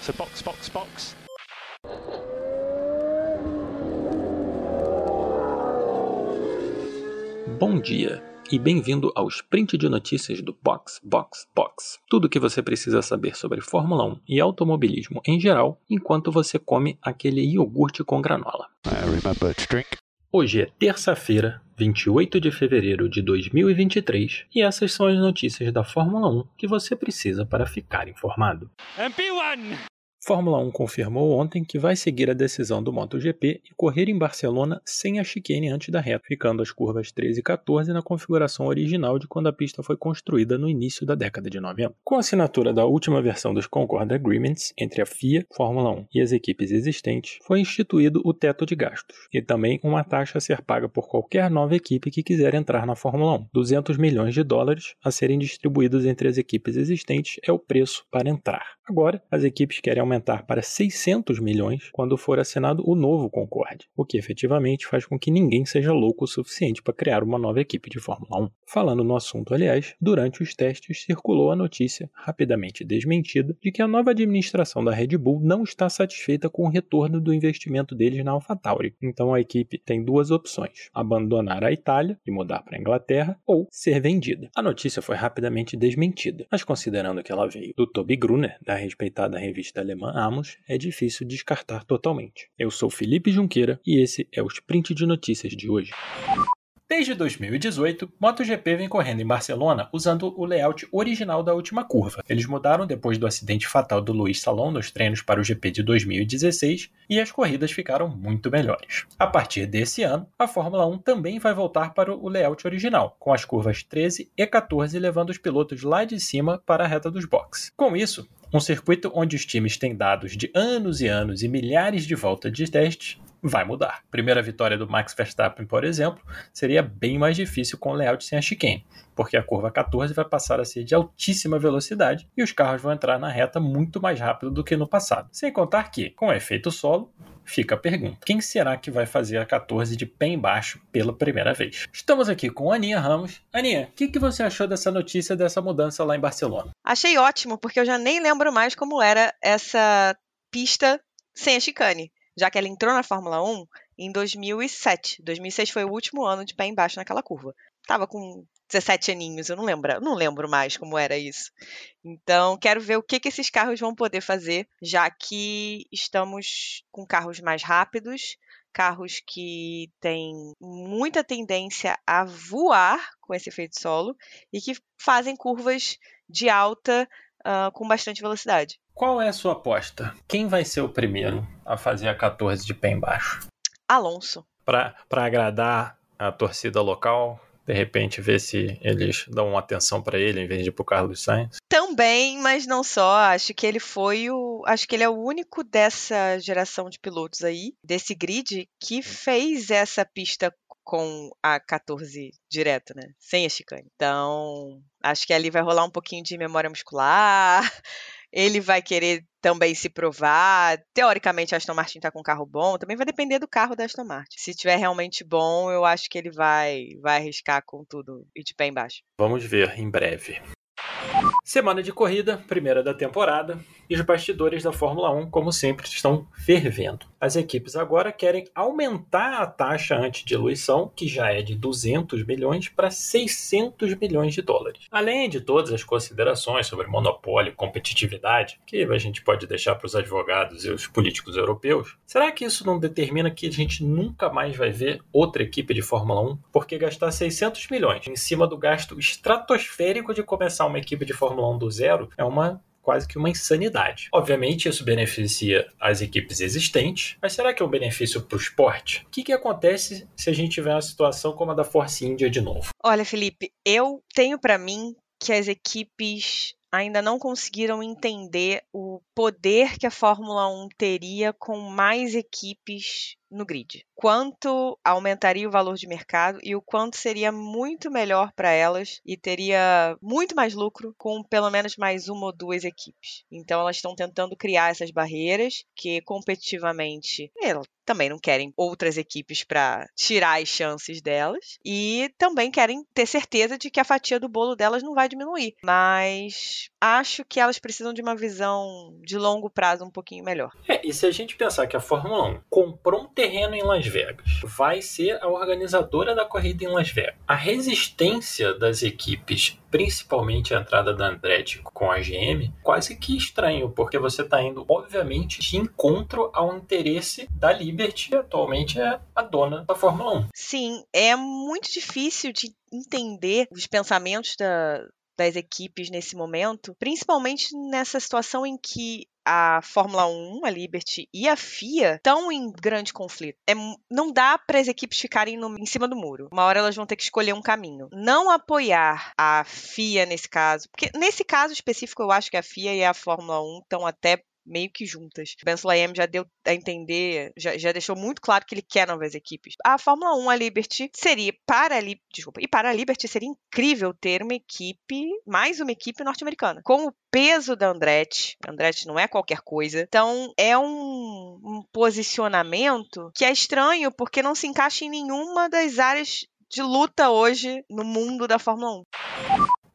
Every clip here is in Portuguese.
So box, box, box. Bom dia e bem-vindo ao sprint de notícias do Box Box Box. Tudo o que você precisa saber sobre Fórmula 1 e automobilismo em geral, enquanto você come aquele iogurte com granola. Hoje é terça-feira, 28 de fevereiro de 2023, e essas são as notícias da Fórmula 1 que você precisa para ficar informado. MP1! Fórmula 1 confirmou ontem que vai seguir a decisão do MotoGP e correr em Barcelona sem a chicane antes da reta, ficando as curvas 13 e 14 na configuração original de quando a pista foi construída no início da década de 90. Com a assinatura da última versão dos Concord Agreements entre a FIA, Fórmula 1 e as equipes existentes, foi instituído o teto de gastos e também uma taxa a ser paga por qualquer nova equipe que quiser entrar na Fórmula 1. 200 milhões de dólares a serem distribuídos entre as equipes existentes é o preço para entrar. Agora, as equipes querem aumentar para 600 milhões quando for assinado o novo Concorde, o que efetivamente faz com que ninguém seja louco o suficiente para criar uma nova equipe de Fórmula 1. Falando no assunto, aliás, durante os testes circulou a notícia, rapidamente desmentida, de que a nova administração da Red Bull não está satisfeita com o retorno do investimento deles na AlphaTauri. Então a equipe tem duas opções: abandonar a Itália e mudar para a Inglaterra ou ser vendida. A notícia foi rapidamente desmentida, mas considerando que ela veio do Toby Gruner, da respeitada revista alemã Amos, é difícil descartar totalmente. Eu sou Felipe Junqueira e esse é o Sprint de Notícias de hoje. Desde 2018, MotoGP vem correndo em Barcelona usando o layout original da última curva. Eles mudaram depois do acidente fatal do Luiz Salom nos treinos para o GP de 2016 e as corridas ficaram muito melhores. A partir desse ano, a Fórmula 1 também vai voltar para o layout original, com as curvas 13 e 14 levando os pilotos lá de cima para a reta dos boxes. Com isso, um circuito onde os times têm dados de anos e anos e milhares de voltas de testes vai mudar. Primeira vitória do Max Verstappen, por exemplo, seria bem mais difícil com o layout sem a chicane, porque a curva 14 vai passar a ser de altíssima velocidade e os carros vão entrar na reta muito mais rápido do que no passado. Sem contar que, com o efeito solo, fica a pergunta: quem será que vai fazer a 14 de pé embaixo pela primeira vez? Estamos aqui com Aninha Ramos. Aninha, o que, que você achou dessa notícia, dessa mudança lá em Barcelona? Achei ótimo, porque eu já nem lembro mais como era essa pista sem a chicane já que ela entrou na Fórmula 1 em 2007. 2006 foi o último ano de pé embaixo naquela curva. Tava com 17 aninhos, eu não lembro, não lembro mais como era isso. Então, quero ver o que, que esses carros vão poder fazer, já que estamos com carros mais rápidos, carros que têm muita tendência a voar com esse efeito solo e que fazem curvas de alta uh, com bastante velocidade. Qual é a sua aposta? Quem vai ser o primeiro a fazer a 14 de pé embaixo? Alonso. Para agradar a torcida local, de repente ver se eles dão uma atenção para ele em vez de ir pro Carlos Sainz? Também, mas não só. Acho que ele foi o. Acho que ele é o único dessa geração de pilotos aí, desse grid, que fez essa pista com a 14 direto, né? Sem a chicane. Então, acho que ali vai rolar um pouquinho de memória muscular. Ele vai querer também se provar. Teoricamente, a Aston Martin está com um carro bom. Também vai depender do carro da Aston Martin. Se tiver realmente bom, eu acho que ele vai, vai arriscar com tudo e de pé embaixo. Vamos ver em breve. Semana de corrida, primeira da temporada, e os bastidores da Fórmula 1, como sempre, estão fervendo. As equipes agora querem aumentar a taxa antidiluição, que já é de 200 milhões, para 600 milhões de dólares. Além de todas as considerações sobre monopólio competitividade, que a gente pode deixar para os advogados e os políticos europeus, será que isso não determina que a gente nunca mais vai ver outra equipe de Fórmula 1? Porque gastar 600 milhões em cima do gasto estratosférico de começar uma equipe de Fórmula 1 do zero é uma quase que uma insanidade. Obviamente, isso beneficia as equipes existentes, mas será que é um benefício para o esporte? O que, que acontece se a gente tiver uma situação como a da Force India de novo? Olha, Felipe, eu tenho para mim que as equipes ainda não conseguiram entender o poder que a Fórmula 1 teria com mais equipes no grid. Quanto aumentaria o valor de mercado e o quanto seria muito melhor para elas e teria muito mais lucro com pelo menos mais uma ou duas equipes. Então elas estão tentando criar essas barreiras que competitivamente elas também não querem outras equipes para tirar as chances delas e também querem ter certeza de que a fatia do bolo delas não vai diminuir. Mas mas acho que elas precisam de uma visão de longo prazo um pouquinho melhor. É, e se a gente pensar que a Fórmula 1 comprou um terreno em Las Vegas, vai ser a organizadora da corrida em Las Vegas. A resistência das equipes, principalmente a entrada da Andretti com a GM, quase que estranho, porque você está indo, obviamente, de encontro ao interesse da Liberty, que atualmente é a dona da Fórmula 1. Sim, é muito difícil de entender os pensamentos da, das equipes nesse momento, principalmente nessa situação em que a Fórmula 1, a Liberty e a FIA estão em grande conflito. É, não dá para as equipes ficarem no, em cima do muro. Uma hora elas vão ter que escolher um caminho. Não apoiar a FIA nesse caso, porque nesse caso específico eu acho que a FIA e a Fórmula 1 estão até meio que juntas. Ben Sulayem já deu a entender, já, já, deixou muito claro que ele quer novas equipes. A Fórmula 1, a Liberty, seria para a, desculpa, e para a Liberty seria incrível ter uma equipe, mais uma equipe norte-americana. Com o peso da Andretti, Andretti não é qualquer coisa. Então, é um, um posicionamento que é estranho porque não se encaixa em nenhuma das áreas de luta hoje no mundo da Fórmula 1.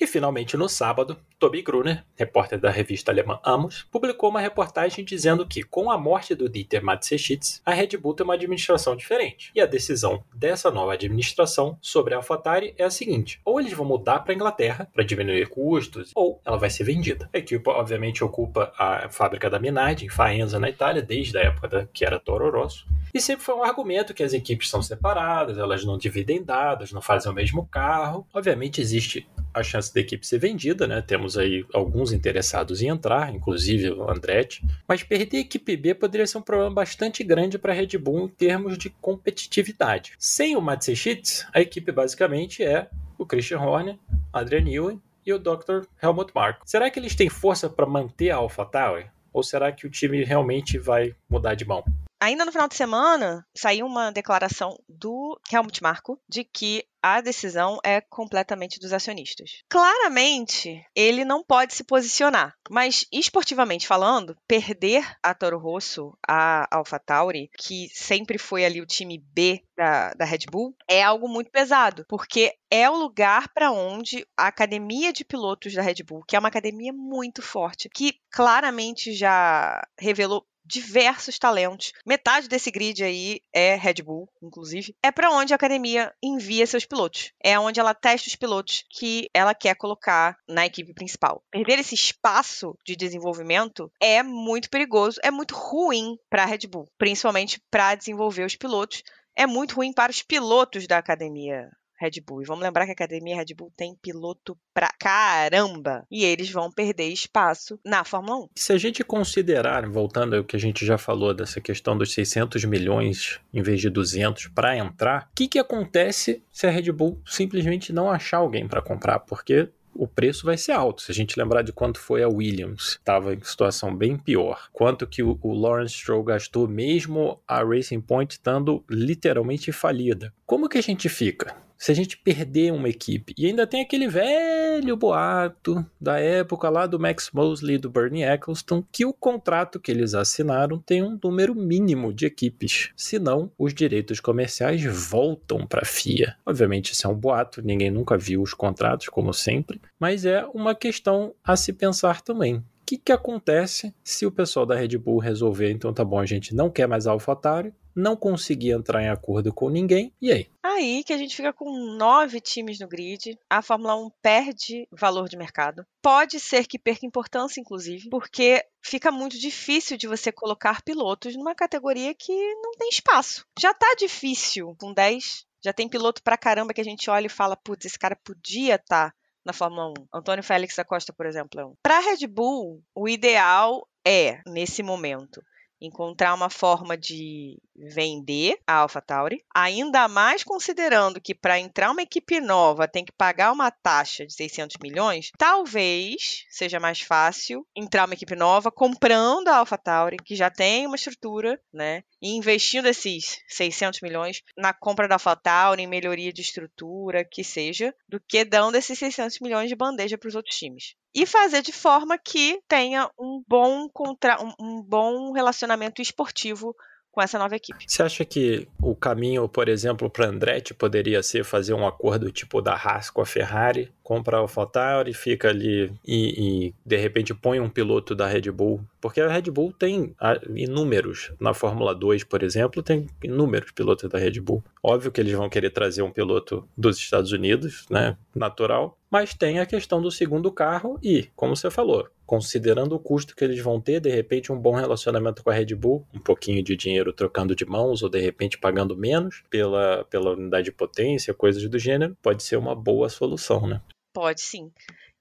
E finalmente no sábado, Toby Gruner, repórter da revista alemã Amos, publicou uma reportagem dizendo que, com a morte do Dieter Mateschitz, a Red Bull tem uma administração diferente. E a decisão dessa nova administração sobre a AlphaTauri é a seguinte: ou eles vão mudar para a Inglaterra para diminuir custos, ou ela vai ser vendida. A equipe, obviamente, ocupa a fábrica da Minardi em Faenza, na Itália, desde a época que era Toro Rosso. E sempre foi um argumento que as equipes são separadas, elas não dividem dados, não fazem o mesmo carro. Obviamente existe a chance da equipe ser vendida, né? Temos aí alguns interessados em entrar, inclusive o Andretti. Mas perder a equipe B poderia ser um problema bastante grande para a Red Bull em termos de competitividade. Sem o Matsushitz, a equipe basicamente é o Christian Horner, Adrian Newey e o Dr. Helmut Marko. Será que eles têm força para manter a AlphaTauri? Ou será que o time realmente vai mudar de mão? Ainda no final de semana, saiu uma declaração do Helmut Marko de que a decisão é completamente dos acionistas. Claramente, ele não pode se posicionar, mas esportivamente falando, perder a Toro Rosso, a AlphaTauri, que sempre foi ali o time B da, da Red Bull, é algo muito pesado, porque é o lugar para onde a academia de pilotos da Red Bull, que é uma academia muito forte, que claramente já revelou diversos talentos. Metade desse grid aí é Red Bull, inclusive. É para onde a academia envia seus pilotos. É onde ela testa os pilotos que ela quer colocar na equipe principal. Perder esse espaço de desenvolvimento é muito perigoso, é muito ruim para a Red Bull, principalmente para desenvolver os pilotos. É muito ruim para os pilotos da academia Red Bull. E vamos lembrar que a academia Red Bull tem piloto pra caramba. E eles vão perder espaço na Fórmula 1. Se a gente considerar, voltando ao que a gente já falou dessa questão dos 600 milhões em vez de 200 para entrar, o que, que acontece se a Red Bull simplesmente não achar alguém para comprar? Porque o preço vai ser alto. Se a gente lembrar de quanto foi a Williams, estava em situação bem pior. Quanto que o, o Lawrence Stroll gastou, mesmo a Racing Point estando literalmente falida. Como que a gente fica? Se a gente perder uma equipe. E ainda tem aquele velho boato da época lá do Max Mosley e do Bernie Eccleston que o contrato que eles assinaram tem um número mínimo de equipes. Senão, os direitos comerciais voltam para a FIA. Obviamente, isso é um boato, ninguém nunca viu os contratos, como sempre, mas é uma questão a se pensar também O que, que acontece se o pessoal da Red Bull resolver, então tá bom, a gente não quer mais AlphaTauri, não conseguir entrar em acordo com ninguém, e aí? Aí que a gente fica com nove times no grid, a Fórmula 1 perde valor de mercado. Pode ser que perca importância, inclusive, porque fica muito difícil de você colocar pilotos numa categoria que não tem espaço. Já tá difícil com 10, já tem piloto pra caramba que a gente olha e fala, putz, esse cara podia estar tá na Fórmula 1. Antônio Félix da Costa, por exemplo, é um. Para Red Bull, o ideal é, nesse momento, encontrar uma forma de vender a AlphaTauri, ainda mais considerando que para entrar uma equipe nova tem que pagar uma taxa de 600 milhões, talvez seja mais fácil entrar uma equipe nova comprando a AlphaTauri, que já tem uma estrutura, né, e investindo esses 600 milhões na compra da AlphaTauri, em melhoria de estrutura, que seja, do que dando esses 600 milhões de bandeja para os outros times. E fazer de forma que tenha um bom, contra... um bom relacionamento esportivo com essa nova equipe. Você acha que o caminho, por exemplo, para Andretti poderia ser fazer um acordo tipo da Haas com a Ferrari, compra a AlphaTauri, fica ali e, e, de repente põe um piloto da Red Bull, porque a Red Bull tem inúmeros, na Fórmula 2, por exemplo, tem inúmeros pilotos da Red Bull. Óbvio que eles vão querer trazer um piloto dos Estados Unidos, né, natural, mas tem a questão do segundo carro e, como você falou, considerando o custo que eles vão ter, de repente um bom relacionamento com a Red Bull, um pouquinho de dinheiro trocando de mãos ou de repente pagando menos pela, pela unidade de potência, coisas do gênero, pode ser uma boa solução, né? Pode sim.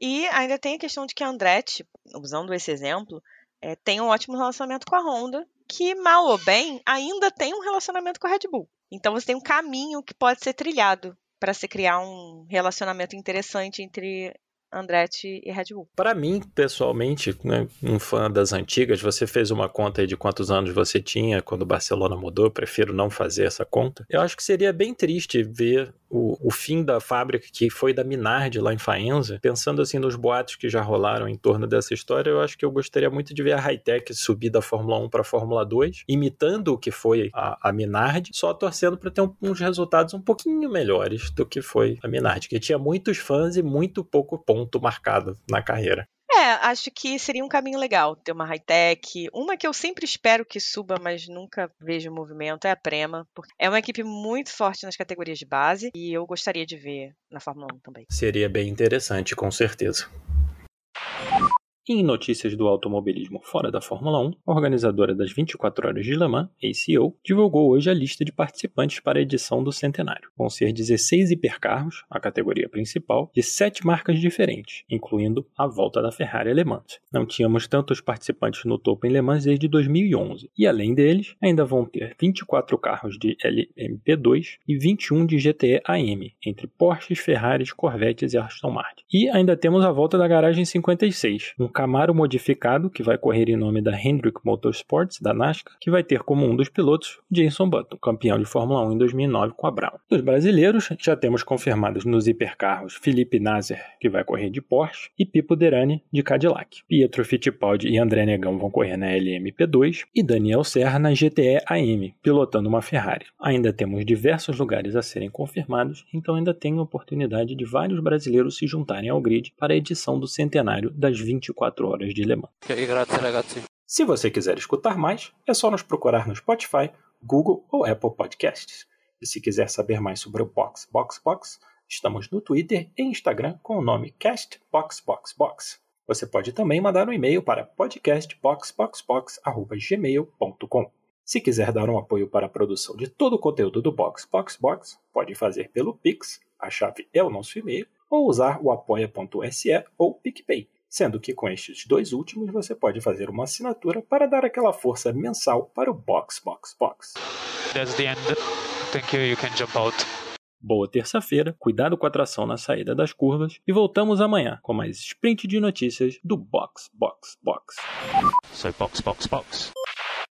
E ainda tem a questão de que a Andretti, usando esse exemplo, é, tem um ótimo relacionamento com a Honda, que mal ou bem ainda tem um relacionamento com a Red Bull. Então você tem um caminho que pode ser trilhado para se criar um relacionamento interessante entre Andretti e Red Bull. Para mim, pessoalmente, né, um fã das antigas, você fez uma conta de quantos anos você tinha quando o Barcelona mudou, prefiro não fazer essa conta. Eu acho que seria bem triste ver o, o fim da fábrica que foi da Minardi lá em Faenza, pensando assim nos boatos que já rolaram em torno dessa história, eu acho que eu gostaria muito de ver a Hightech subir da Fórmula 1 para a Fórmula 2, imitando o que foi a, a Minardi, só torcendo para ter um, uns resultados um pouquinho melhores do que foi a Minardi, que tinha muitos fãs e muito pouco ponto marcado na carreira. É, acho que seria um caminho legal ter uma high-tech. Uma que eu sempre espero que suba, mas nunca vejo movimento, é a Prema. É uma equipe muito forte nas categorias de base e eu gostaria de ver na Fórmula 1 também. Seria bem interessante, com certeza. Em notícias do automobilismo fora da Fórmula 1, a organizadora das 24 Horas de Le Mans, ACO, divulgou hoje a lista de participantes para a edição do centenário. Vão ser 16 hipercarros, a categoria principal, de sete marcas diferentes, incluindo a volta da Ferrari alemã. Não tínhamos tantos participantes no topo em Le Mans desde 2011, e além deles, ainda vão ter 24 carros de LMP2 e 21 de GTE AM, entre Porsches, Ferraris, Corvettes e Aston Martin. E ainda temos a volta da garagem 56, um Camaro modificado, que vai correr em nome da Hendrick Motorsports, da NASCAR, que vai ter como um dos pilotos Jason Button, campeão de Fórmula 1 em 2009 com a Brown. Dos brasileiros, já temos confirmados nos hipercarros Felipe Nasser, que vai correr de Porsche, e Pipo Derani, de Cadillac. Pietro Fittipaldi e André Negão vão correr na LMP2 e Daniel Serra na GTE AM, pilotando uma Ferrari. Ainda temos diversos lugares a serem confirmados, então ainda tem a oportunidade de vários brasileiros se juntarem ao grid para a edição do centenário das 24 24 horas de Le Mans. Se você quiser escutar mais, é só nos procurar no Spotify, Google ou Apple Podcasts. E se quiser saber mais sobre o Box Box Box, estamos no Twitter e Instagram com o nome CastBoxBoxBox. Você pode também mandar um e-mail para podcastboxboxbox.gmail.com. Se quiser dar um apoio para a produção de todo o conteúdo do Box Box Box, pode fazer pelo Pix, a chave é o nosso e-mail, ou usar o apoia.se ou PicPay sendo que com estes dois últimos você pode fazer uma assinatura para dar aquela força mensal para o Box Box Box. That's the end. Thank you, you can jump out. Boa terça-feira, cuidado com a tração na saída das curvas e voltamos amanhã com mais sprint de notícias do Box Box Box. So box box box.